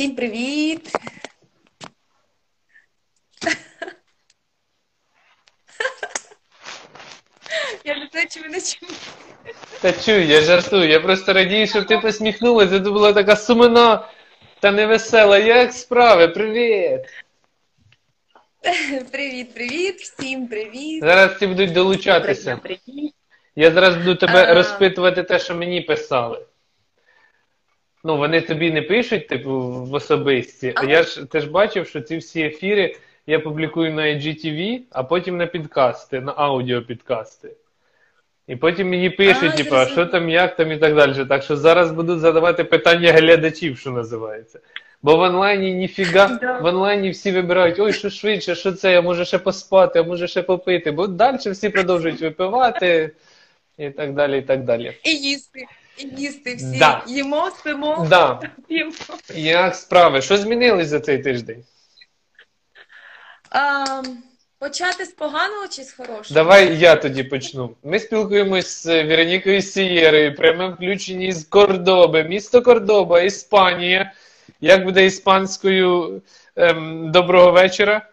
Всім привіт! Я не знаю, чи мене чуєте. Та чую, я жартую. Я просто радію, щоб ти посміхнулася. Це була така сумна та невесела. Як справи? Привіт! Привіт, привіт, всім привіт. Зараз всі будуть долучатися. Привіт. Я зараз буду тебе А. розпитувати те, що мені писали. Ну, вони тобі не пишуть, типу, в особисті. А я ж ти ж бачив, що ці всі ефіри я публікую на IGTV, а потім на підкасти, на аудіопідкасти. І потім мені пишуть, типу, а що там, як там і так далі. Так що зараз будуть задавати питання глядачів, що називається. Бо в онлайні ніфіга, в онлайні всі вибирають, ой, що швидше, що це, я можу ще поспати, а може ще попити. Бо далі всі продовжують випивати і так далі, і так далі. І їсти, і їсти всі. Да. Їмо, спимо, Да. п'ємо. Як справи? Що змінилось за цей тиждень? А, почати з поганого чи з хорошого? Давай я тоді почну. Ми спілкуємось з Веронікою Сієрою, прямо включені з Кордоби, місто Кордоба, Іспанія. Як буде іспанською ем, доброго вечора?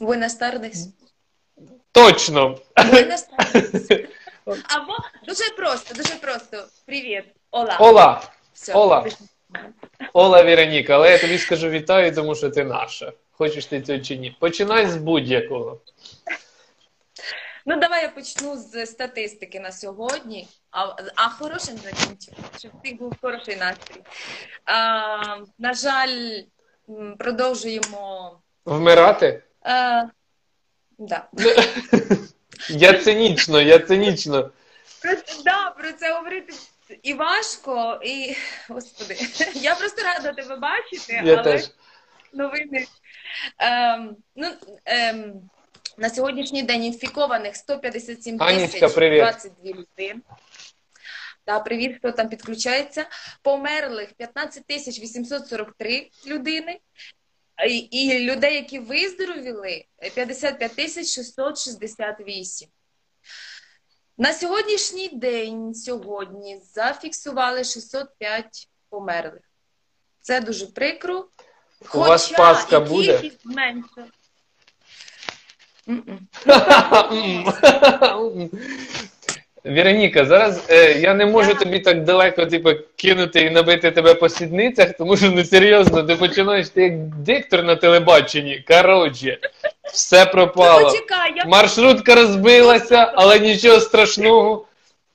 Buenas tardes. Точно! Buenas tardes. Або дуже просто, дуже просто. Привіт. Ола. Ола! Все. Ола. Ола Вероніка, але я тобі скажу вітаю, тому що ти наша. Хочеш ти цього чи ні? Починай з будь-якого. Ну, давай я почну з статистики на сьогодні. А, а хорошим закінчив, щоб всіх був хороший настрій. А, на жаль, м, продовжуємо. Вмирати? А, да. Я цинічно, я цинічно. Про, да, про це говорити і важко, і господи, я просто рада тебе бачити, Я але теж. новини. Ем, ну, ем, на сьогоднішній день інфікованих 157 Анічка, тисяч привіт. 22 людини. Да, привіт, хто там підключається. Померлих 15 тисяч 843 людини. І, і людей, які виздоровіли, 55 тисяч 668. На сьогоднішній день сьогодні зафіксували 605 померлих. Це дуже прикро. У вас Хоча і буде? М-м. Вероніка, зараз е, я не можу тобі так далеко типу, кинути і набити тебе по сідницях, тому що ну серйозно, ти починаєш ти як диктор на телебаченні. Коротше, все Ну, пропало. почекай, я Маршрутка розбилася, але нічого страшного.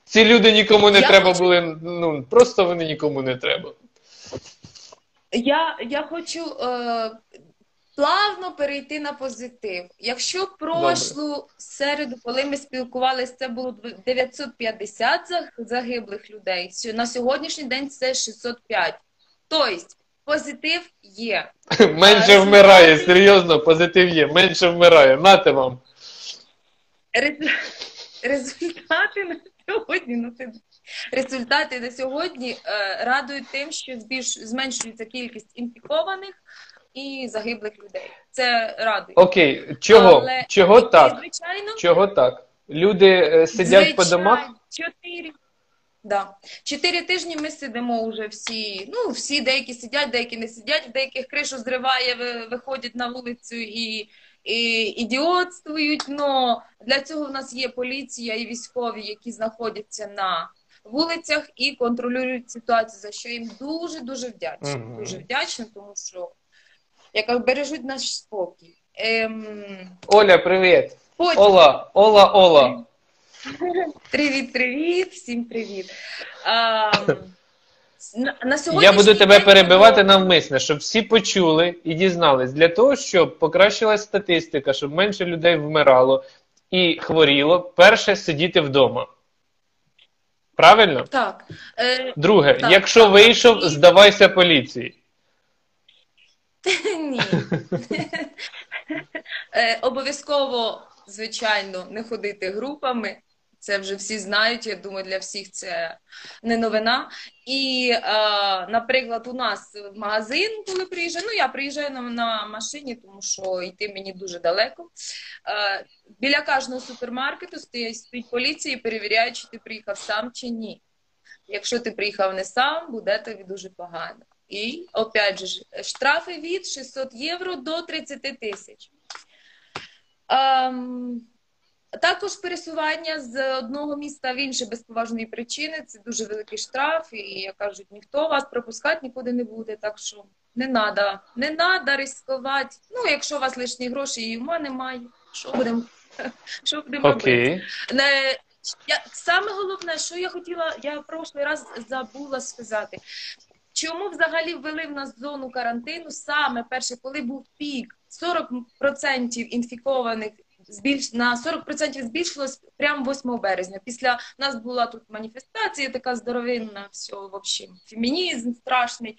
Ці люди нікому не Я треба хочу- були. Ну просто вони нікому не треба. Я, я хочу е, плавно перейти на позитив. Якщо прошлу середу, коли ми спілкувалися, це було 950 загиблих людей, на сьогоднішній день це 605. Тобто, позитив є. Менше вмирає, серйозно, позитив є, менше вмирає. Нате вам. Результати на сьогодні, ну це результати на сьогодні е, радують тим, що збільш зменшується кількість інфікованих і загиблих людей. Це радує. Окей, чого? Але- Чого І, так? звичайно, Чого так? Люди е, сидять по домах? Чотири. Да. Чотири тижні ми сидимо вже всі. Ну, всі деякі сидять, деякі не сидять, в деяких кришу зриває, виходять на вулицю і, і ідіотствують. Но для цього в нас є поліція і військові, які знаходяться на вулицях і контролюють ситуацію, за що їм дуже дуже вдячна. Мгм. Дуже вдячна, тому що яка бережуть наш спокій. Ем, Оля, привіт. потім- Ола, Ола, Ола. Привіт, привіт, всім привіт. А, на, на Я буду тебе перебивати навмисне, щоб всі почули і дізнались. Для того, щоб покращилась статистика, щоб менше людей вмирало і хворіло, перше сидіти вдома. Правильно? Так. Е, Друге, Так, якщо так. вийшов, І- здавайся поліції. ні. Е, обов'язково, звичайно, не ходити групами. Це вже всі знають. Я думаю, для всіх це не новина. І, е, наприклад, у нас в магазин, коли приїжджаю, ну я приїжджаю на, машині, тому що йти мені дуже далеко. Е, біля кожного супермаркету стоїть, стоїть поліція і перевіряє, чи ти приїхав сам чи ні. Якщо ти приїхав не сам, буде тобі дуже погано. І, опять же, штрафи від 600 євро до 30 тисяч. Ем, також пересування з одного міста в інше без поважної причини це дуже великий штраф, і як кажуть, ніхто вас пропускати нікуди не буде. Так що не треба, не треба ризикувати. Ну, якщо у вас лишні гроші і ума немає, що будемо що будемо робити? Не, я, саме головне, що я хотіла, я в прошлий раз забула сказати. Чому взагалі ввели в нас зону карантину саме перше, коли був пік 40% інфікованих збільш на 40% збільшилось прямо 8 березня. Після нас була тут маніфестація, така здоровинна, все, в общем, фемінізм страшний.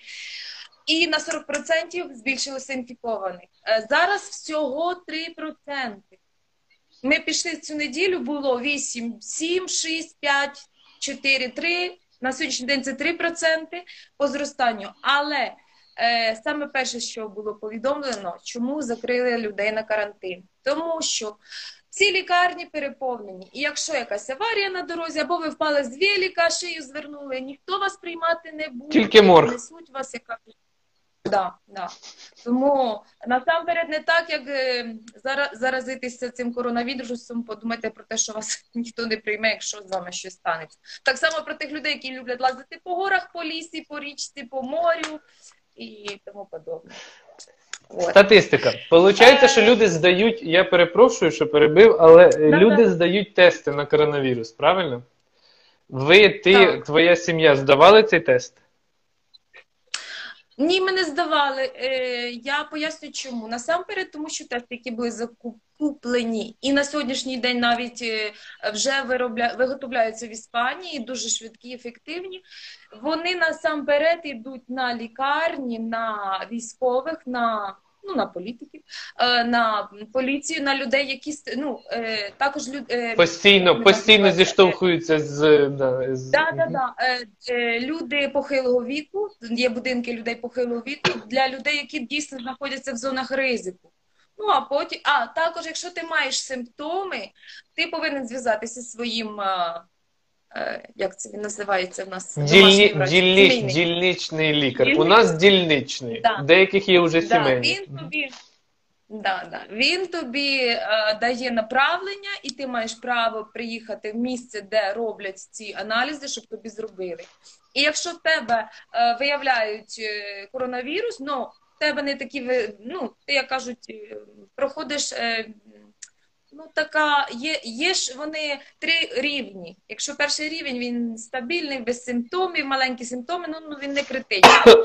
І на 40% збільшилося інфікованих. Е, Зараз всього 3%. Ми пішли цю неділю, було 8, 7, 6, 5, 4, 3. На сьогоднішній день це 3% по зростанню. Але е, саме перше, що було повідомлено, чому закрили людей на карантин. Тому що всі лікарні переповнені. І якщо якась аварія на дорозі, або ви впали з велика, шию звернули, ніхто вас приймати не буде. Тільки морг. Несуть вас, яка Да, да. Тому насамперед не так, як е, заразитися цим коронавірусом, подумайте про те, що вас ніхто не прийме, якщо з вами щось станеться. Так само про тих людей, які люблять лазити по горах, по лісі, по річці, по морю і тому подобне. От. Статистика. Получається, що люди здають, я перепрошую, що перебив, але е, Да-да. люди здають тести на коронавірус, правильно? Ви, ти, Так. твоя сім'я здавали цей тест? Ні, ми не здавали. Е, я поясню чому. Насамперед, тому що тести, були закуплені, і на сьогоднішній день навіть е, вже виробля... виготовляються в Іспанії, дуже швидкі, ефективні. Вони насамперед йдуть на лікарні, на військових, на, ну, на політиків, е, на поліцію, на людей, які ну, е, також люд... е, Постійно, постійно так зіштовхуються з. Да, з... Да, да, да. Люди похилого віку, є будинки людей похилого віку для людей, які дійсно знаходяться в зонах ризику. Ну а потім, а також, якщо ти маєш симптоми, ти повинен зв'язатися зі своїм, як це він називається в нас? Врач, дільні, дільничний лікар. У нас дільничний. Да. Деяких є вже Да, сімейні. він тобі, да, да. Він тобі е, дає направлення, і ти маєш право приїхати в місце, де роблять ці аналізи, щоб тобі зробили. І якщо в тебе е, виявляють е, коронавірус, ну в тебе не такі ну, ти як кажуть, е, проходиш. е, Ну, така є, є ж вони три рівні. Якщо перший рівень він стабільний, без симптомів, маленькі симптоми, ну, ну він не критичний.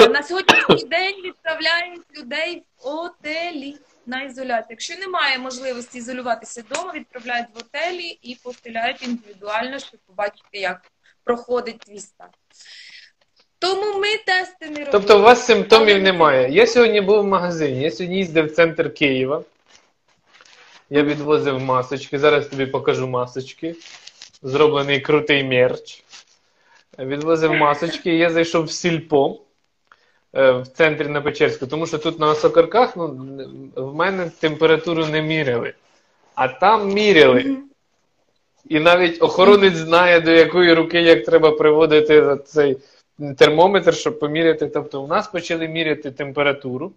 Е, На сьогоднішній день відправляють людей в отелі на ізоляцію. Якщо немає можливості ізолюватися вдома, відправляють в отелі і постеляють індивідуально, щоб побачити, як проходить твій стан. Тому ми тести не робимо. Тобто у вас симптомів немає. Я сьогодні був в магазині, я сьогодні їздив в центр Києва. Я відвозив масочки. Зараз тобі покажу масочки. Зроблений крутий мерч. Відвозив масочки. Я зайшов в сільпо е, в центрі на Печерську, тому що тут на Сокарках ну, в мене температуру не міряли. А там міряли. І навіть охоронець знає, до якої руки як треба приводити цей термометр, щоб поміряти. Тобто, у нас почали міряти температуру.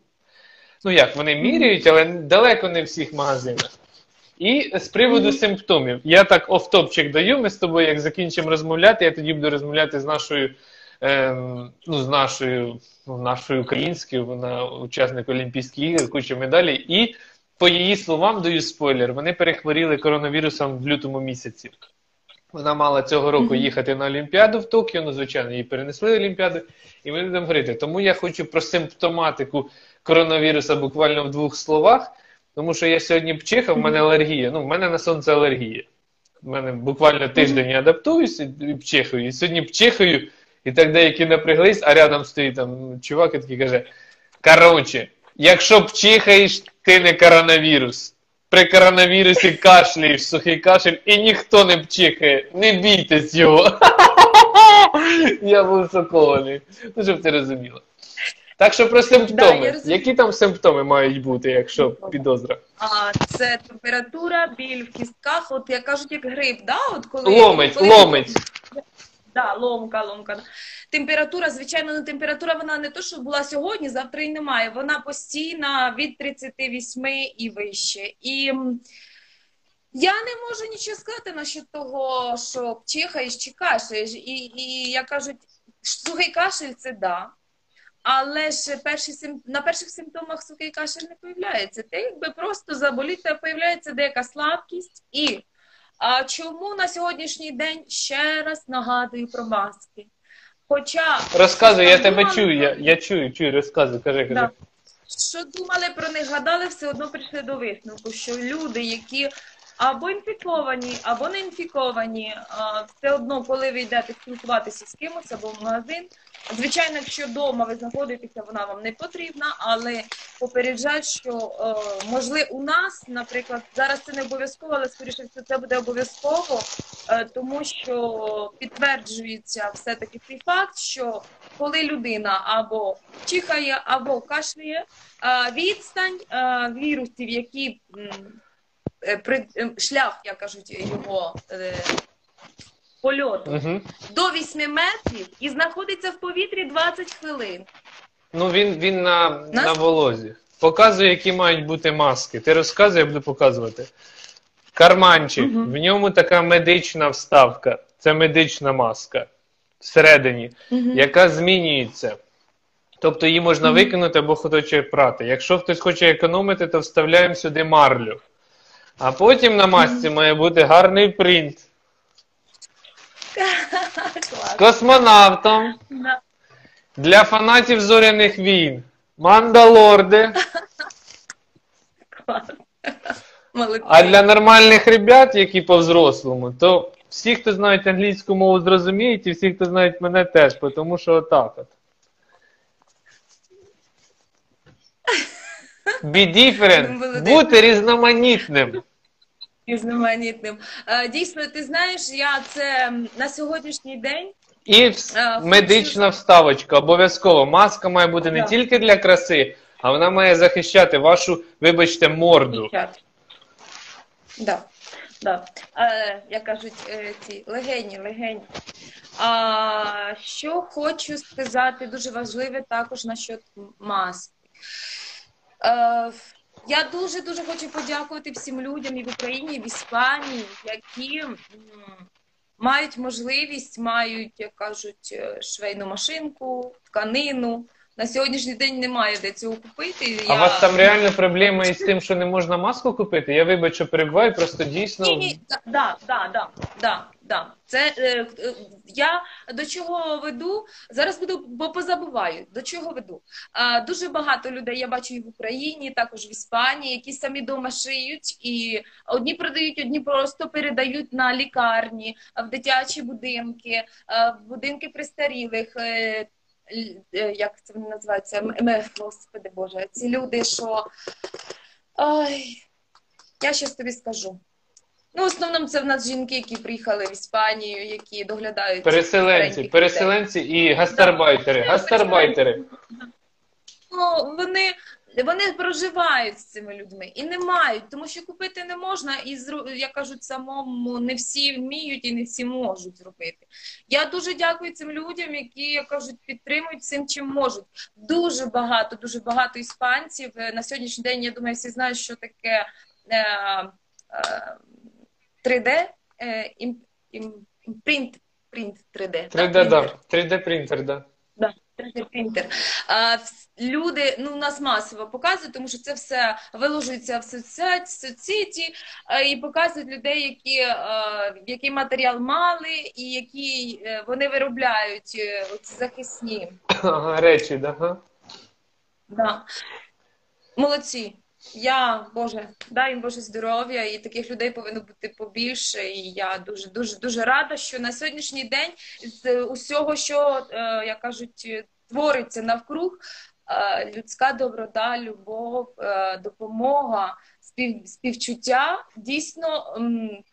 Ну як, вони міряють, але далеко не в всіх магазинах. І з приводу симптомів, я так офтопчик даю. Ми з тобою, як закінчимо розмовляти, я тоді буду розмовляти з нашою, ем, ну, з нашою, ну, нашою українською, вона учасник Олімпійських ігор, куча медалей. І по її словам даю спойлер, вони перехворіли коронавірусом в лютому місяці. Вона мала цього року їхати на Олімпіаду в Токіо, ну, звичайно, її перенесли Олімпіаду, і ми будемо говорити. Тому я хочу про симптоматику коронавіруса буквально в двох словах, тому що я сьогодні пчихав, в мене алергія. Ну, в мене на сонце алергія. У мене буквально тиждень я адаптуюся і пчихаю. І сьогодні пчихаю, і так деякі напряглись, а рядом стоїть там чувак і такий каже: Короче, якщо пчихаєш, ти не коронавірус. При коронавірусі кашляєш, сухий кашель, і ніхто не пчихає. Не бійтесь його. Я був шокований. Ну, щоб ти розуміла. Так що про симптоми. я розумію. Які там симптоми мають бути, якщо підозра? А, це температура, біль в кістках, от як кажуть, як грип, да? От коли, Ломить, коли ломить. Да, ломка, ломка. Температура, звичайно, ну, температура вона не то, що була сьогодні, завтра і немає. Вона постійна від 38 і вище. І я не можу нічого сказати насчет того, що чихаєш чи кашляєш. І, і як кажуть, сухий кашель це да. Але ж перші сим... на перших симптомах сухий кашель не появляється. Ти якби просто заболіти, появляється деяка слабкість. І а чому на сьогоднішній день ще раз нагадую про маски? Хоча Розказуй, я тебе чую, я, я чую, чую, розказуй, кажи, кажи. Да. що думали про них, гадали, все одно прийшли до висновку, що люди, які або інфіковані, або не інфіковані, все одно, коли ви йдете спілкуватися з кимось або в магазин. Звичайно, якщо вдома ви знаходитеся, вона вам не потрібна, але попереджать, що е, можливо у нас, наприклад, зараз це не обов'язково, але скоріше все це буде обов'язково, е, тому що підтверджується все-таки цей факт, що коли людина або чихає, або кашляє, е, відстань вірусів, які шлях, як кажуть, його е, польоту Угу. до 8 метрів і знаходиться в повітрі 20 хвилин. Ну він, він на, Нас- на волозі. Показує, які мають бути маски. Ти розказуй, я буду показувати. Карманчик, Мгм. в ньому така медична вставка. Це медична маска всередині, яка змінюється. Тобто її можна викинути або хоче прати. Якщо хтось хоче економити, то вставляємо сюди марлю. А потім на масці має бути гарний принт з космонавтом для фанатів зоряних війн. Мандалорди. А для нормальних ребят, які по-взрослому, то всі, хто знають англійську мову, зрозуміють, і всі, хто знають мене, теж, тому що отак от. Be different. Бути різноманітним. Різноманітним. Е, Дійсно, ти знаєш, я це на сьогоднішній день І хочу- медична вставочка, обов'язково. Маска має бути не тільки для краси, а вона має захищати вашу, вибачте, морду. Да. Да. Е, як кажуть, е, ці легені, легені. А, що хочу сказати, дуже важливе також насчет маски. Е, я дуже дуже хочу подякувати всім людям і в Україні, і в Іспанії, які мають можливість, мають, як кажуть, е, швейну машинку, тканину. На сьогоднішній день немає де цього купити. А у вас там реально проблема із тим, що не можна маску купити? Я вибачу, перебуваю, просто дійсно. Ні, ні, да, да, да, да, да. Це е, е, я до чого веду? Зараз буду, бо позабуваю. До чого веду? А, дуже багато людей я бачу і в Україні, також в Іспанії, які самі дома шиють, і одні продають, одні просто передають на лікарні, в дитячі будинки, в будинки престарілих. Е, Як це вони називаються? М- м- Господи Боже, ці люди, що. Ой, я щас тобі скажу. Ну, в основному це в нас жінки, які приїхали в Іспанію, які доглядають Переселенці, переселенці і гастарбайтери. Да. Гастарбайтери. Ну, вони, вони проживають з цими людьми і не мають, тому що купити не можна, і як кажуть, самому не всі вміють і не всі можуть зробити. Я дуже дякую цим людям, які як кажуть, підтримують всім, чим можуть. Дуже багато, дуже багато іспанців. Е, На сьогоднішній день я думаю, всі знають, що таке е, е, 3D, е, ім, ім, принт, принт 3D. 3D, да, да. принтер. 3D принтер, да. Да, 3D принтер. А, люди ну, нас масово показують, тому що це все виложується в соцсеті, соцсеті і показують людей, які, а, який матеріал мали, і які е, вони виробляють е, оці захисні. Речі, да. Да. Молодці. Я, Боже, дай їм Боже здоров'я, і таких людей повинно бути побільше. І я дуже, дуже, дуже рада, що на сьогоднішній день з усього, що, е, як кажуть, твориться навкруг, е, людська доброта, любов, е, допомога, спів, співчуття дійсно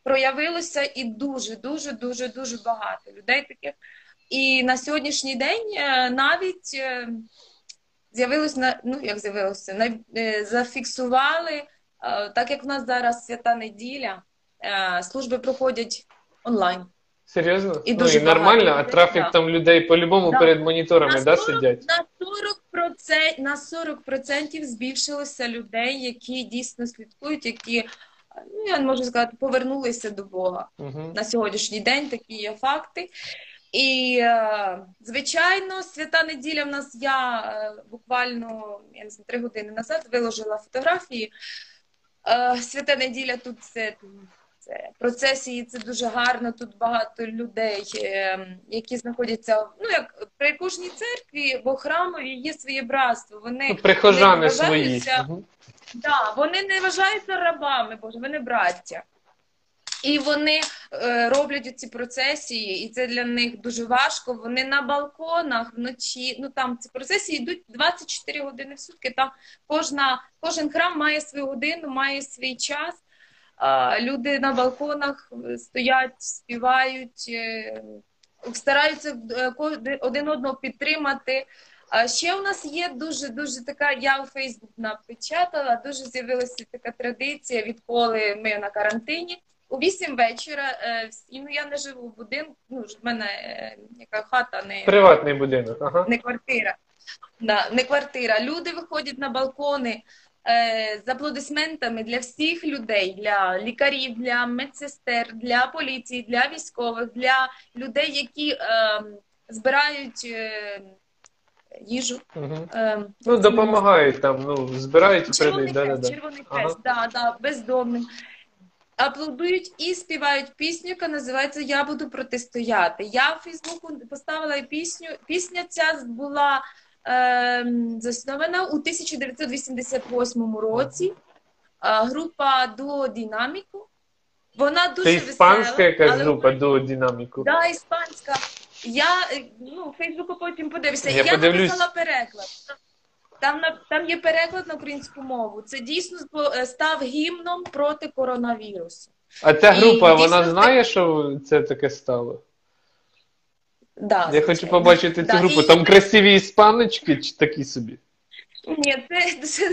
проявилося і дуже, дуже, дуже, дуже багато людей таких. І на сьогоднішній день навіть. З'явилось на ну як з'явилося, на, е, зафіксували, е, так як в нас зараз свята неділя, е, служби проходять онлайн. Серйозно? І ну дуже і нормально, багато а трафік да. там людей по-любому Да. перед моніторами, на да, сидять? На 40%, на 40% збільшилося людей, які дійсно слідкують, які, ну я можу сказати, повернулися до Бога. Угу. на сьогоднішній день такі є факти. І, е, звичайно, свята неділя в нас я е, буквально я не знаю, три години назад виложила фотографії. Е, Свята неділя тут це, це процесії, це дуже гарно. Тут багато людей, які знаходяться ну як при кожній церкві, бо храмові є своє братство. Вони Ну, прихожани не свої. Да, вони не вважаються рабами, Боже, вони браття. І вони е, роблять ці процесії, і це для них дуже важко. Вони на балконах вночі. Ну там ці процесії йдуть 24 години в сутки. Там кожна, кожен храм має свою годину, має свій час. Люди на балконах е, стоять, співають, е, стараються один одного підтримати. А ще у нас є дуже дуже така. Я у Фейсбук напечатала. Дуже з'явилася така традиція, відколи ми на карантині. У вісім вечора всі- ну я не живу в будинку. Ну ж в мене е, яка хата, не Приватний будинок. Ага. не квартира. Да, не квартира. Люди виходять на балкони е, з аплодисментами для всіх людей, для лікарів, для медсестер, для поліції, для військових, для людей, які е, збирають е, їжу. Угу. Е, Ну, допомагають там, ну, збирають Червоний передають. Да, хрест, да, да. червоний Ага. да, да, бездомним. Аплодують і співають пісню, яка називається Я буду протистояти. Я в Фейсбуку поставила пісню. Пісня ця була ем, заснована у 1988 році. Група Дуо Динаміку. Вона дуже Це іспанська весела, якась але група до динаміку. Да, іспанська. Я е, ну, в Фейсбуку потім подивлюся. Я Я, подивлюсь. написала переклад. Там, на- там є переклад на українську мову. Це дійсно е, став гімном проти коронавірусу. А ця І група, вона дійсно знає, що це таке стало? Да, Я звичайно. хочу побачити цю Да, групу. і- Там красиві іспаночки чи такі собі? Ні, це, це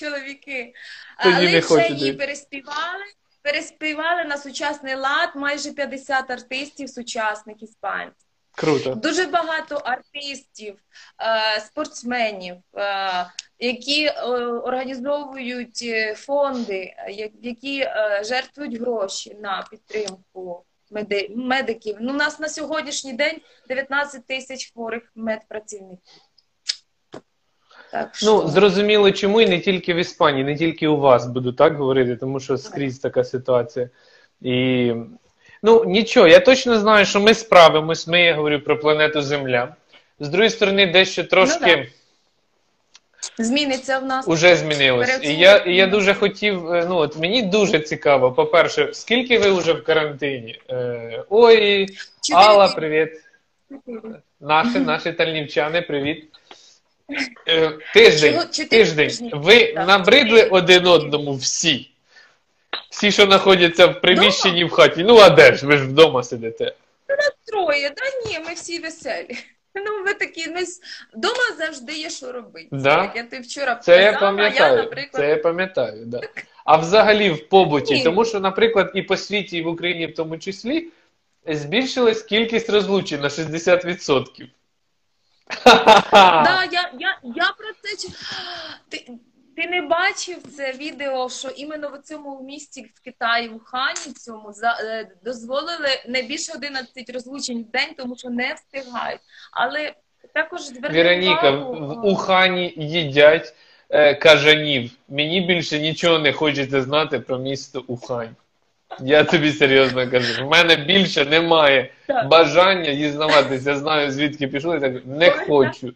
чоловіки. Тоді Але не вже її переспівали. Переспівали на сучасний лад майже 50 артистів сучасних іспанців. Круто. Дуже багато артистів, е, спортсменів, е, які е, організовують фонди, які жертвують гроші на підтримку медиків. Ну, у нас на сьогоднішній день 19 тисяч хворих медпрацівників. Так що... Ну, зрозуміло, чому і не тільки в Іспанії, не тільки у вас буду так говорити, тому що скрізь така ситуація. І ну нічого, я точно знаю, що ми справимось. Ми я говорю про планету Земля. З другої сторони, дещо трошки Зміниться в нас. уже змінилось. І я, і я дуже хотів. е, Ну от мені дуже цікаво. По-перше, скільки ви вже в карантині? Е, ой, Чотири Алла, привіт. Наші, наші тальнівчани, привіт. Е, Тиждень, чотири тиждень. Ви Так. набридли один одному всі. Всі, що знаходяться в приміщенні в хаті. Ну, а де ж? Ви ж вдома сидите. Троє, да ні, ми всі веселі. Ну, ми такі, с- вдома завжди є що робити. Да? Як я тобі вчора Це я казала, пам'ятаю. Я, наприклад, Це я пам'ятаю, да. А взагалі в побуті, Ні. тому що, наприклад, і по світі, і в Україні в тому числі, збільшилась кількість розлучень на 60%. Ха-ха-ха! Да, я, я, я про це чу- ти, ти не бачив це відео, що іменно в цьому місті в Китаї, в Ухані цьому за, е, дозволили не більше 11 розлучень в день, тому що не встигають. Але також Вероніка, увагу, в, е, Ухані їдять е, кажанів. Мені більше нічого не хочеться знати про місто Ухань. Я тобі серйозно кажу. В мене більше немає Так. бажання дізнаватися. Я знаю, звідки пішло, і так не хочу.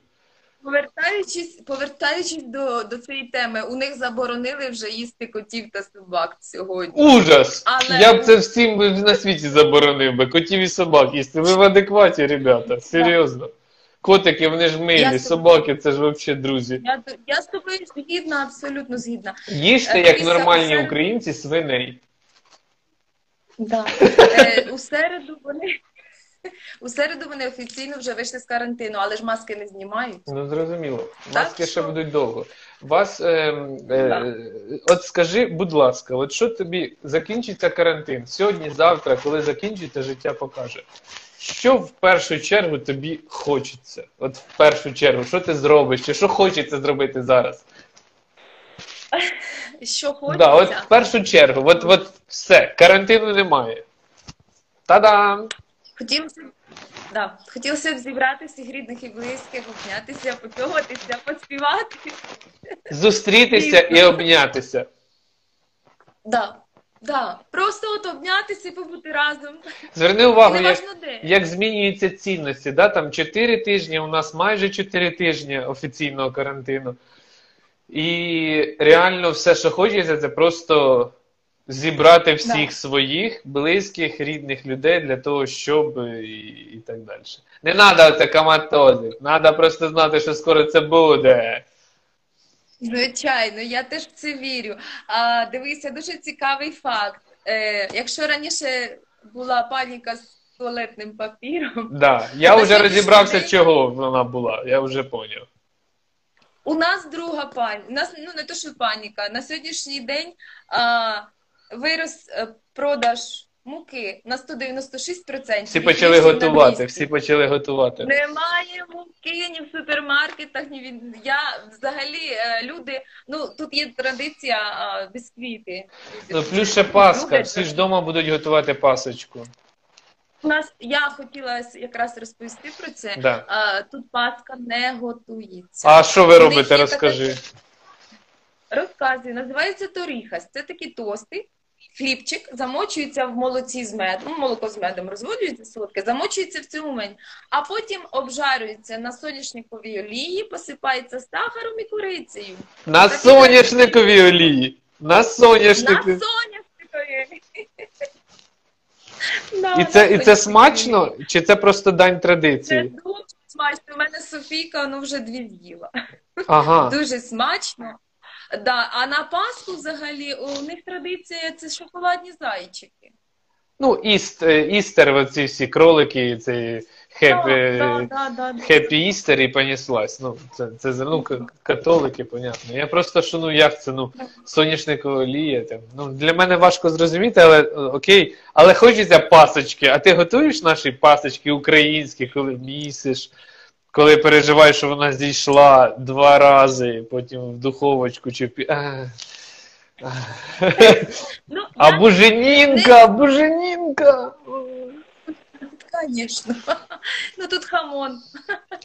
Повертаючись, повертаючись до, до цієї теми, у них заборонили вже їсти котів та собак сьогодні. Ужас! Але- Я б це всім на світі заборонив би. Котів і собак їсти. Ви в адекваті, ребята. Серйозно. Котики, вони ж милі, Я- собаки це ж взагалі друзі. Я, я з тобою згідна, абсолютно згідна. Їжте, Е, як дивіться, нормальні усе- українці, свиней. Да. Е, у середу вони У середу вони офіційно вже вийшли з карантину, але ж маски не знімають. Ну, зрозуміло. Так Маски ще що? будуть довго. Вас, е, е, от скажи, будь ласка, от що тобі закінчиться карантин? Сьогодні, завтра, коли закінчиться, життя покаже. Що в першу чергу тобі хочеться? От в першу чергу, що ти зробиш? Чи що хочеться зробити зараз? Що хочеться? Да, от в першу чергу, от, от все, карантину немає. Та-дам! Хотілося, б- да, хотілося б зібрати всіх рідних і близьких, обнятися, поцьогатися, поспівати. Зустрітися і обнятися. Да, да. Просто от обнятися і побути разом. Зверни увагу, як, як змінюються цінності. Да? Там 4 тижні, у нас майже 4 тижні офіційного карантину. І реально все, що хочеться, це просто зібрати всіх Да. своїх, близьких, рідних людей для того, щоб і, і так далі. Не треба оце каматозити, треба просто знати, що скоро це буде. Звичайно, я теж в це вірю. А, дивися, дуже цікавий факт. Е, якщо раніше була паніка з туалетним папіром, Да. Я вже розібрався, день- чого вона була, я вже поняв. у нас друга паніка. У нас ну не то, що паніка. На сьогоднішній день а, вирос е, продаж муки на 196%. Всі почали готувати, всі почали готувати. Немає муки ні в супермаркетах, ні від я взагалі е, люди. Ну тут є традиція а, бісквіти. Ну, плюс ще Пасха, всі ж вдома будуть готувати пасочку. У нас я хотіла якраз розповісти про це. Да. А, тут Пасха не готується. А що ви робите, розкажи. Розказую, називається торіхас. Це такі тости. Хлібчик замочується в молоці з медом, ну, молоко з медом розводюється солодке, замочується в цьому мені, а потім обжарюється на соняшниковій олії, посипається сахаром і курицею. На Так, соняшниковій олії. На На соняшнику. соняшниковій. Да, І це, і це смачно, чи це просто дань традиції? Це дуже смачно. У мене Софійка ну, вже дві з'їла. Ага. Дуже смачно. Да, а на Пасху взагалі у них традиція це шоколадні зайчики. Ну, East, е, Easter, оці всі кролики, цей hap, е, Да, да, да, да. happy Easter і понеслась. Ну, це, це ну, католики, понятно. Я просто що ну як це, ну, соняшникова олія. Там. Ну, для мене важко зрозуміти, але е, окей. Але хочеться пасочки. А ти готуєш наші пасочки українські, коли місиш, коли переживаєш, що вона зійшла два рази, потім в духовочку чи в пі-. Ну, А буженінка, буженінка. Звісно. Ну тут хамон.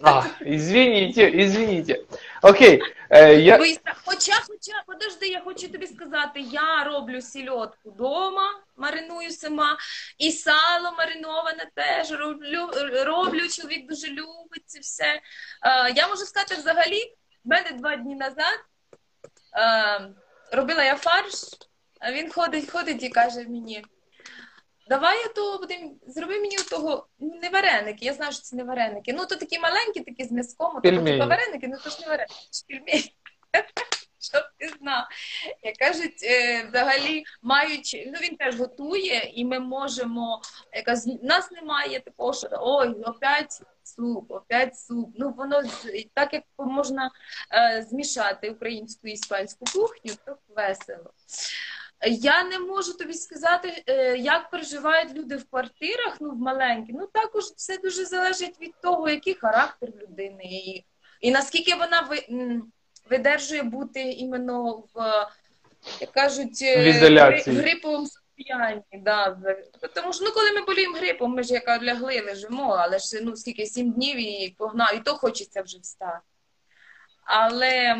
А, извините, извините. Окей, е, я... Быстро. Хоча, хоча, подожди, я хочу тобі сказати, я роблю сільотку вдома, мариную сама, і сало мариноване теж роблю, роблю. Чоловік дуже любить це все. Е, я можу сказати, взагалі, в мене два дні назад е, робила я фарш, а він ходить, ходить і каже мені. Давай я то будем, зроби мені того не вареники. Я знаю, що це не вареники. Ну то такі маленькі, такі з м'язком, то типа вареники, ну то ж не вареники. Щоб ти знав. Як кажуть, е, взагалі маючи, ну він теж готує, і ми можемо, якась в нас немає такого, що ой, опять суп, опять суп. Ну воно так як можна е, змішати українську і іспанську кухню, то весело. Я не можу тобі сказати, е, як переживають люди в квартирах, ну в маленьких. Ну також все дуже залежить від того, який характер людини, і, і наскільки вона видержує бути іменно в, як кажуть, е, В гри- гриповому состоянні. Да. Тому що ну, коли ми боліємо грипом, ми ж яка лягли, лежимо, але ж ну скільки сім днів і погнав, і то хочеться вже встати. Але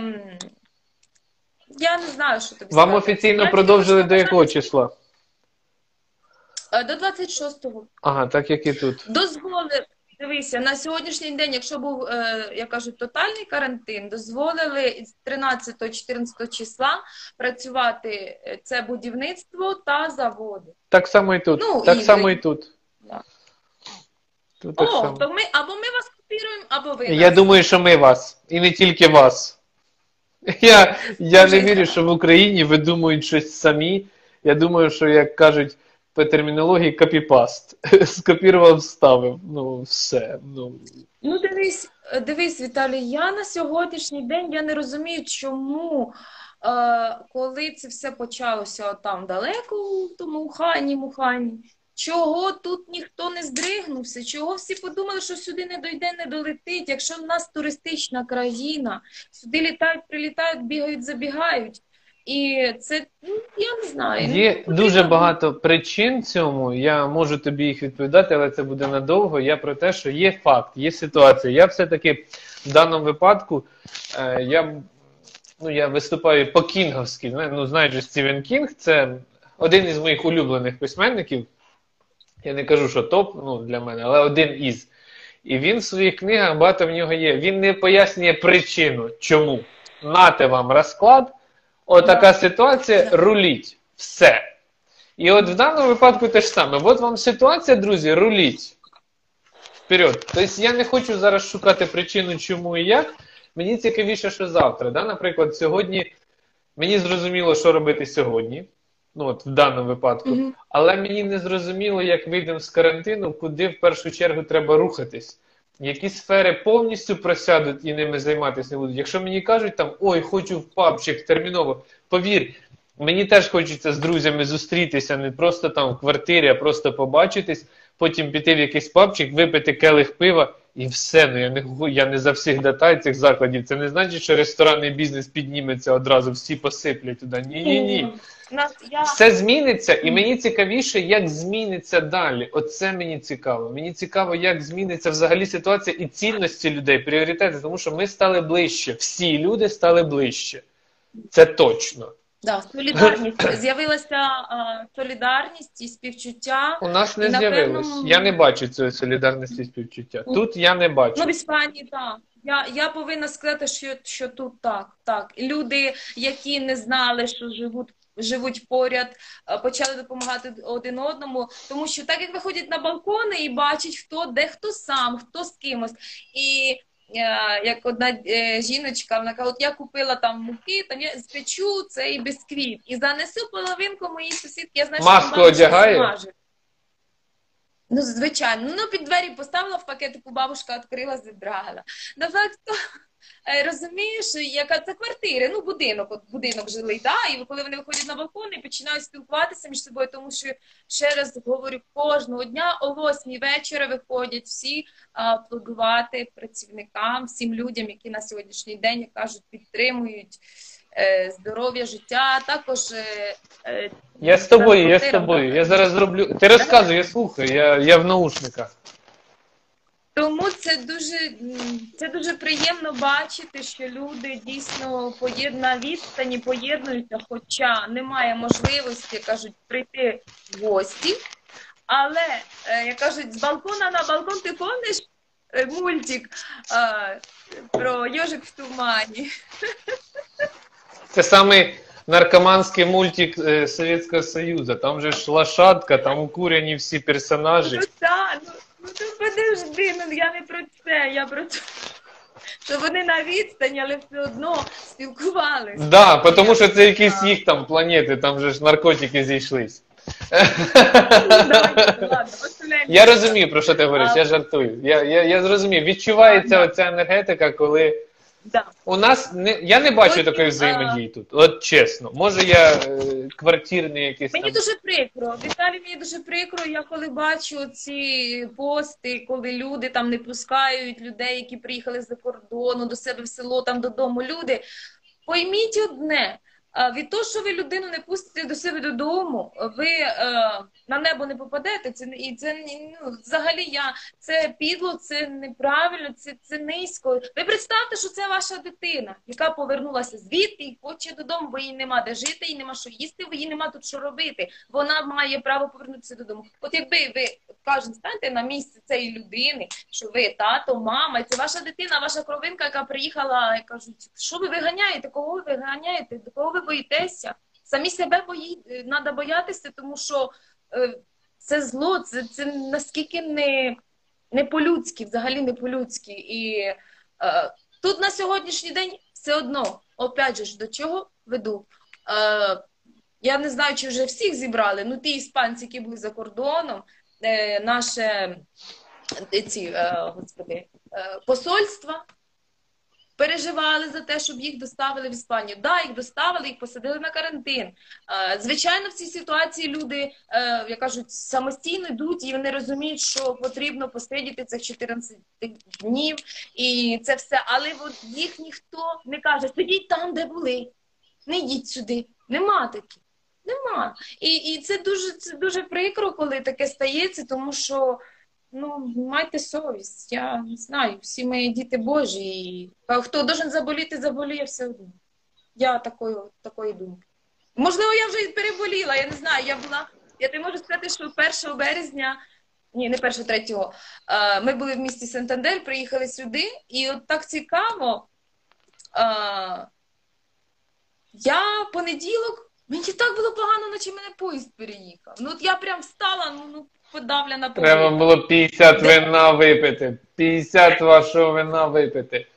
я не знаю, що тобі Вам сказати. офіційно Я продовжили до якого числа? Е, До 26-го. Ага, так як і тут. Дозволили, дивися, на сьогоднішній день, якщо був, е, як кажуть, тотальний карантин, дозволили з 13-14 числа працювати е, це будівництво та заводи. Так само і тут. Ну, так і- само і тут. Да. Тут так О, само. то ми або ми вас копіруємо, або ви Я нас. думаю, що ми вас. І не тільки вас. Я, я не вірю, що в Україні видумують щось самі. Я думаю, що, як кажуть, по термінології копіпаст. Скопірував, вставив. Ну, все. Ну, Ну, дивись, дивись, Віталій, я на сьогоднішній день я не розумію, чому, е, коли це все почалося там далеко, у тому Ухані, Мухані, чого тут ніхто не здригнувся, чого всі подумали, що сюди не дойде, не долетить, якщо в нас туристична країна, сюди літають, прилітають, бігають, забігають. І це, ну, я не знаю. ну, Є потрібно дуже багато причин цьому. Я можу тобі їх відповідати, але це буде надовго. Я про те, що є факт, є ситуація. Я все-таки в даному випадку е, я, ну, я виступаю по-кінговськи. Ну, знаєш, Стівен Кінг це один із моїх улюблених письменників. Я не кажу, що топ ну, для мене, але один із. І він в своїх книгах багато в нього є. Він не пояснює причину, чому. Нате вам розклад. Отака ситуація, руліть. Все. І от в даному випадку те ж саме. От вам ситуація, друзі, руліть. Вперед. Тобто я не хочу зараз шукати причину, чому і як. Мені цікавіше, що завтра. Да? Наприклад, сьогодні мені зрозуміло, що робити сьогодні. Ну, от в даному випадку. Мгм. Але мені не зрозуміло, як вийдемо з карантину, куди в першу чергу треба рухатись. Які сфери повністю просядуть і ними займатися не будуть. Якщо мені кажуть там ой, хочу в пабчик терміново, повір, мені теж хочеться з друзями зустрітися, не просто там в квартирі, а просто побачитись, потім піти в якийсь пабчик, випити келих пива і все. Ну я не я не за всіх датаю цих закладів. Це не значить, що ресторанний бізнес підніметься одразу, всі посиплять туди. Ні, ні, ні. Все зміниться, і мені цікавіше, як зміниться далі. Оце мені цікаво. Мені цікаво, як зміниться взагалі ситуація і цінності людей, пріоритети, тому що ми стали ближче. Всі люди стали ближче. Це точно. Да, солідарність. З'явилася а, солідарність і співчуття. У нас не з'явилось. Я не бачу цієї солідарності і співчуття. Тут я не бачу. Ну, в Іспанії так. Я, я повинна сказати, що, що тут так, так. Люди, які не знали, що живуть. Живуть поряд, почали допомагати один одному, тому що так як виходять на балкони і бачать, хто де хто сам, хто з кимось. І як одна е, жіночка, вона каже, от я купила там муки, там я спечу цей бісквіт і занесу половинку моїй сусідки. Я знаю, що Маску там бабушка одягає? смажить. Ну, звичайно, ну під двері поставила в пакетику, бабушка відкрила, зібрала. На факту е, розумієш, яка це квартири, ну будинок, от будинок жилий, да, і коли вони виходять на балкон і починають спілкуватися між собою, тому що ще раз говорю, кожного дня о восьмій вечора виходять всі аплодувати працівникам, всім людям, які на сьогоднішній день як кажуть, підтримують здоров'я, життя, також. Е, е, Я з тобою, я з тобою. Я зараз зроблю. Ти розказуй, я слухаю, я, я в наушниках. Тому це дуже це дуже приємно бачити, що люди дійсно на відстані поєднуються, хоча немає можливості, кажуть, прийти в гості. Але, е, як кажуть, з балкона на балкон ти помниш е, мультик е, про йожик в тумані? Це самий наркоманський мультик е, Совєтського Союзу. Там же ж лошадка, там укурені всі персонажі. Ну так, ну, ну то подожди, ну я не про це, я про те, що вони на відстані, але все одно спілкувалися. Да, тому що це якісь їх там планети, там же ж наркотики зійшлись. Давайте, ладно, оставляємо. Я розумію, про що ти говориш, я жартую. Я, я, я зрозумів. Відчувається оця енергетика, коли Да. у нас не я не бачу Потім, такої а- взаємодії тут. От чесно. Може я е, квартирний якийсь Мені там. дуже прикро. Віталій, мені дуже прикро. Я коли бачу ці пости, коли люди там не пускають людей, які приїхали з-за кордону до себе в село, там додому. Люди пойміть одне. Від того, що ви людину не пустите до себе додому, ви е, на небо не попадете. Це і це ну, взагалі я це підло, це неправильно, це, це низько. Ви представте, що це ваша дитина, яка повернулася звідти і хоче додому, бо їй нема де жити, їй нема що їсти, бо їй нема тут що робити. Вона має право повернутися додому. От якби ви кажуть, станьте на місце цієї людини, що ви тато, мама, це ваша дитина, ваша кровинка, яка приїхала, і кажуть, що ви виганяєте, кого ви виганяєте, до кого ви боїтеся? Самі себе бої... треба боятися, тому що е, це зло, це, це наскільки не, не по-людськи, взагалі не по-людськи. І е, тут на сьогоднішній день все одно, опять же до чого веду? Е, Я не знаю, чи вже всіх зібрали. Ну, ті іспанці, які були за кордоном, е, наше е, ці, е, господи, е, посольства переживали за те, щоб їх доставили в Іспанію. Да, їх доставили, їх посадили на карантин. Е, Звичайно, в цій ситуації люди, е, як кажуть, самостійно йдуть і вони розуміють, що потрібно посидіти цих 14 днів і це все. Але от їх ніхто не каже: сидіть там, де були. Не йдіть сюди. Нема таких. Нема. І, і це дуже це дуже прикро, коли таке стається, тому що ну, майте совість. Я не знаю, всі ми діти Божі. І хто должен заболіти, заболіє все одно. Я такої, такої думки. Можливо, я вже і переболіла, я не знаю. Я була. Я не можу сказати, що 1 березня, ні, не 1, 3, е, ми були в місті Сантандер, приїхали сюди, і от так цікаво. е, Я понеділок, мені так було погано, наче мене поїзд переїхав. Ну от я прям встала, ну, ну подавлена Треба було 50 Де? вина випити. 50 вашого вина випити.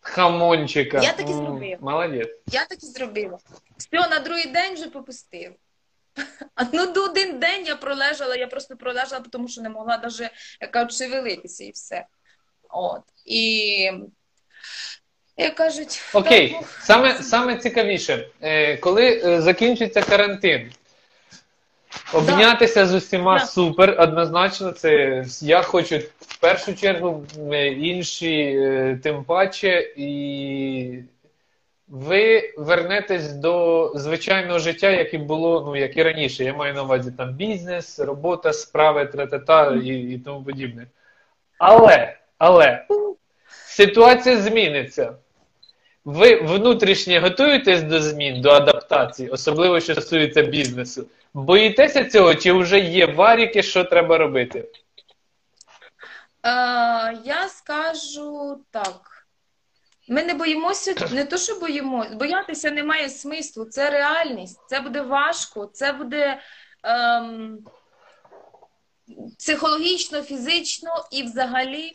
Хамончика. Я так і М, зробила. Молодець. Я так і зробила. Все, на другий день вже попустив. А ну до один день я пролежала, я просто пролежала, тому що не могла навіть, як кажуть, шевелитися і все. От. І як кажуть, Окей, так, ну, саме, саме цікавіше, е, коли е, закінчиться карантин, обнятися з усіма Да. супер, однозначно, це я хочу в першу чергу, інші е, тим паче, і ви вернетесь до звичайного життя, як і було, ну як і раніше. Я маю на увазі там бізнес, робота, справи, тра-та-та і, і тому подібне. Але, але ситуація зміниться. Ви внутрішньо готуєтесь до змін, до адаптації, особливо що стосується бізнесу. Боїтеся цього, чи вже є варіки, що треба робити? Е, я скажу так. Ми не боїмося, не то, що боїмося, боятися немає смислу. Це реальність, це буде важко, це буде ем, психологічно, фізично і взагалі, е,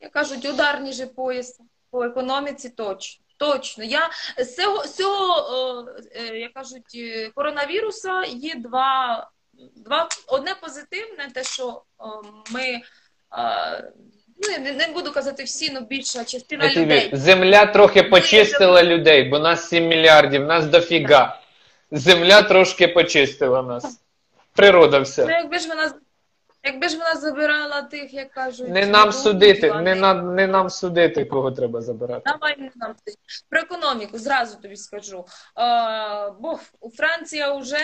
як кажуть, удар ніже пояса по економіці точно. Точно. Я з цього, з цього е, е, як кажуть, е, коронавіруса є два Два одне позитивне, те, що ми ну я не, не буду казати всі, але більша частина Я тобі, людей. Земля трохи почистила людей, бо нас 7 мільярдів, нас дофіга. Земля трошки почистила нас. Природа Ну, все. якби ж вона якби ж вона забирала тих, як кажуть, Не нам судити, не, на, не нам судити, кого треба забирати. Давай не нам судити. Про економіку зразу тобі скажу. А, бо у Франція вже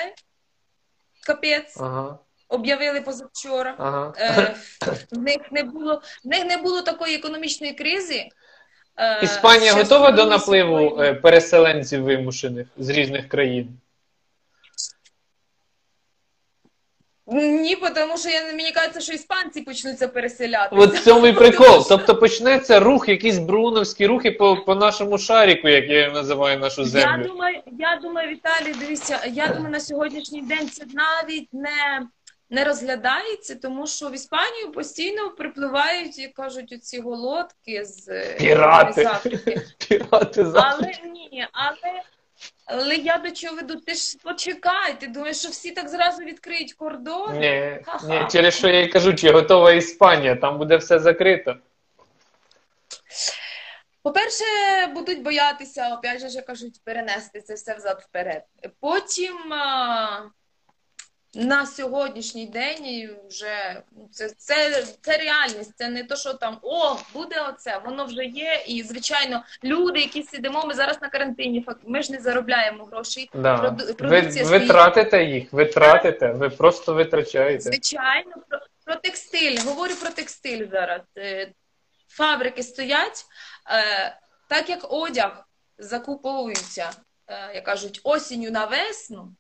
капець Ага, об'явили позавчора. ага. Е, в них не було в них не було такої економічної кризи. Е, Іспанія готова до напливу е, переселенців вимушених з різних країн? Ні, тому що я, мені кажеться, що іспанці почнуться переселяти. От в цьому і прикол. Тобто почнеться рух, якісь бруновські рухи по, по нашому шаріку, як я називаю нашу землю. Я думаю, я думаю, Віталій, дивіться, я думаю, на сьогоднішній день це навіть не, не розглядається, тому що в Іспанію постійно припливають, як кажуть, оці голодки з, Пірати. з Африки. Пірати Але ні, але, але я до чого веду? Ти ж почекай, ти думаєш, що всі так зразу відкриють кордон? Ні, ні, через що я й кажу, чи готова Іспанія, там буде все закрито. По-перше, будуть боятися, опять же, кажуть, перенести це все взад вперед. Потім а, на сьогоднішній день вже ну, це, це, це реальність, це не то, що там о, буде оце, воно вже є. І, звичайно, люди, які сидимо, ми зараз на карантині, ми ж не заробляємо грошей. Да. Проду- Ви, продукція ви тратите їх, ви тратите, ви просто витрачаєте. Звичайно, про, про текстиль. Говорю про текстиль зараз. Е, Фабрики стоять, е, так як одяг закуповується, е, як кажуть, осінню на весну,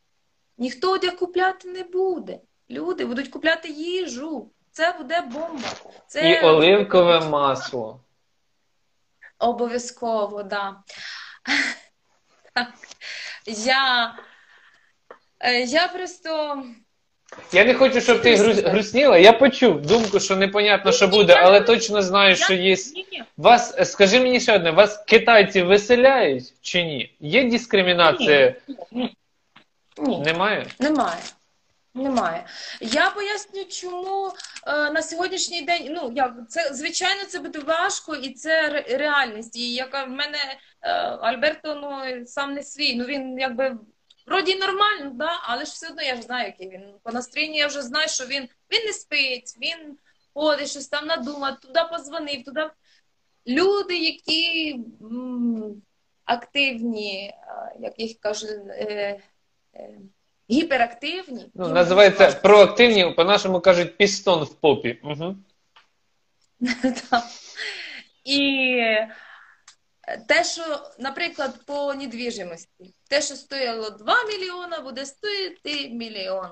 ніхто одяг купляти не буде. Люди будуть купляти їжу. Це буде бомба. Це І оливкове масло. Обов'язково, да. Так. Я, е, я просто Я не хочу, щоб ти гру- грустніла. Я почув думку, що непонятно, що буде, але точно знаю, що є. Вас, е, скажи мені ще одне, вас китайці виселяють чи ні? Є дискримінація? Ні. Ні. Немає? Немає. Немає. Я поясню, чому е, на сьогоднішній день, ну як це звичайно це буде важко, і це ре- реальність. І яка в мене е, Альберто ну сам не свій. Ну він якби вроді нормально, да, але ж все одно я ж знаю, який він. По настроєнню я вже знаю, що він він не спить, він ходить, щось там надумав, туди позвонив, туди. Люди, які м, активні, е, як їх кажуть, е, е, гіперактивні. Ну, називається важко. проактивні, по-нашому кажуть, пістон в попі. Угу. І те, що, наприклад, по недвіжимості, те, що стояло 2 мільйона, буде стоїти мільйон.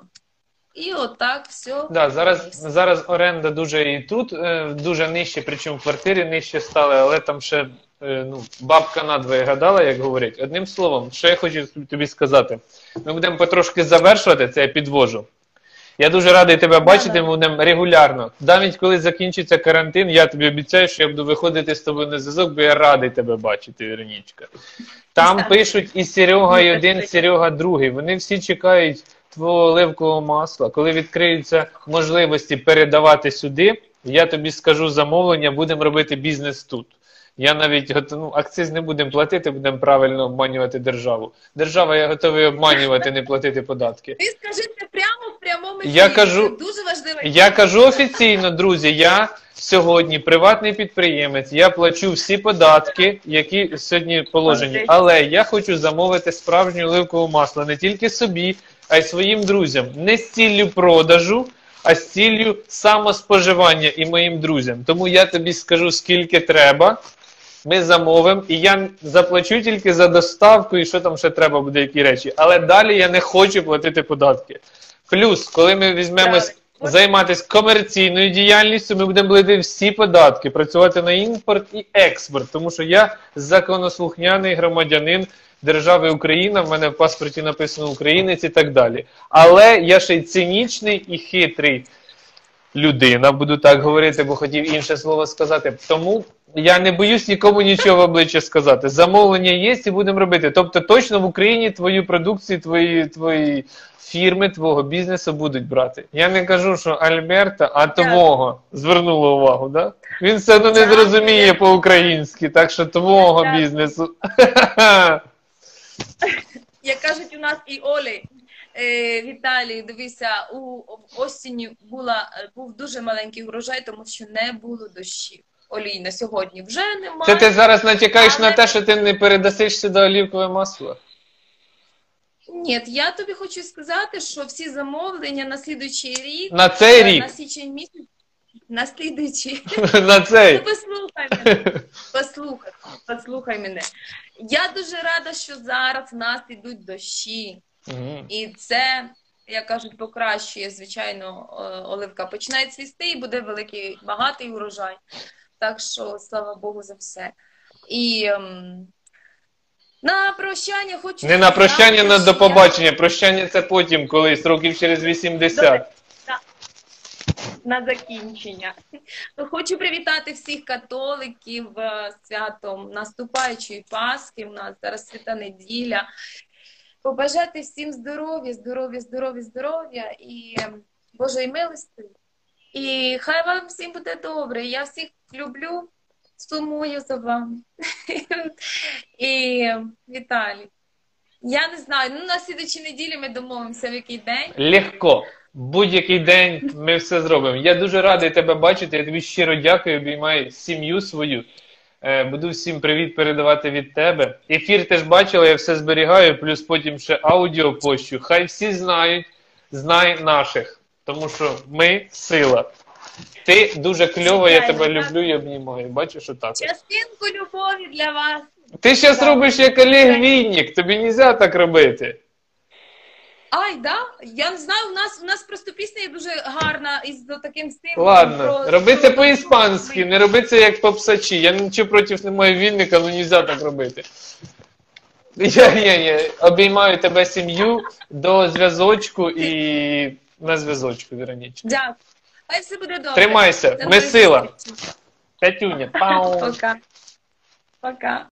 І отак все. Да, зараз, зараз оренда дуже і тут е, дуже нижче, причому квартирі нижче стали, але там ще е, ну, бабка надвоє гадала, як говорять. Одним словом, що я хочу тобі сказати. Ми будемо потрошки завершувати, це я підвожу. Я дуже радий тебе бачити, ми будемо регулярно. Навіть коли закінчиться карантин, я тобі обіцяю, що я буду виходити з тобою на зв'язок, бо я радий тебе бачити, Веронічка. Там пишуть і Серега, і Ну, один. Серега другий. Вони всі чекають твого оливкового масла. Коли відкриються можливості передавати сюди, я тобі скажу замовлення, будемо робити бізнес тут. Я навіть ну, акциз не будемо платити, будемо правильно обманювати державу. Держава я готовий обманювати, не платити податки. Ти скажи це Я кажу- дуже важливо. Я кажу офіційно, друзі, я сьогодні приватний підприємець, я плачу всі податки, які сьогодні положені. Але я хочу замовити справжнє оливкове масло не тільки собі, а й своїм друзям. Не з ціллю продажу, а з ціллю самоспоживання і моїм друзям. Тому я тобі скажу, скільки треба. Ми замовимо, і я заплачу тільки за доставку, і що там ще треба буде, які речі. Але далі я не хочу платити податки. Плюс, коли ми візьмемось займатися комерційною діяльністю, ми будемо платити всі податки, працювати на імпорт і експорт, тому що я законослухняний громадянин держави Україна, в мене в паспорті написано українець і так далі. Але я ще й цинічний і хитрий людина, буду так говорити, бо хотів інше слово сказати. Тому я не боюсь нікому нічого в обличчя сказати. Замовлення є і будемо робити. Тобто, точно в Україні твою продукцію, твої, твої фірми, твого бізнесу будуть брати. Я не кажу, що Альберта, а твого звернула увагу, да? Він все одно не зрозуміє по-українськи, так що твого бізнесу. Як кажуть у нас і Олі, е, Віталій, дивися, у осінню була, був дуже маленький урожай, тому що не було дощів. Олій на сьогодні вже немає. Це ти зараз натякаєш на те, що ти не передасиш сюди олівкове масло. Ні, я тобі хочу сказати, що всі замовлення на слідуючий рік, На цей е, рік. на січень місяць, на слідуючий. На Ну, цей. послухай мене. Послухай, послухай мене. Я дуже рада, що зараз в нас йдуть дощі. І це, як кажуть, покращує, звичайно, е, оливка починає цвісти і буде великий багатий урожай. Так що слава Богу за все. І ем, на прощання хочу Не на прощання, на до побачення. Прощання це потім, колись, років через 80. на закінчення. Хочу привітати всіх католиків е, святом наступаючої Пасхи. У нас зараз свята неділя. Побажати всім здоров'я, здоров'я, здоров'я, здоров'я і е, Божої милості. І хай вам всім буде добре. Я всіх люблю, сумую за вами. І Віталій. Я не знаю, ну на слідчій неділі ми домовимося, в який день. Легко. Будь-який день ми все зробимо. Я дуже радий тебе бачити. Я тобі щиро дякую, обіймаю сім'ю свою. Е, Буду всім привіт передавати від тебе. Ефір теж бачила, я все зберігаю, плюс потім ще аудіо пощу. Хай всі знають, знай наших, тому що ми сила. Ти дуже кльова, я тебе люблю і обнімаю. Бачиш, отак. от. Частинку любові для вас. Ти зараз робиш як Олег Вінник, тобі не можна так робити. Ай, да? Я не знаю, у нас у нас просто пісня є дуже гарна із таким стилем. Ладно, про- роби це по-іспанськи, не роби це як попсачі. Я нічого проти не маю Вінника, ну не можна так робити. Я, я, я обіймаю тебе сім'ю до зв'язочку і на зв'язочку, Веронічка. Дякую. Хай все буде добре. Тримайся, ми сила. Тетюня, П'ятюня. Пау. Пока. Пока.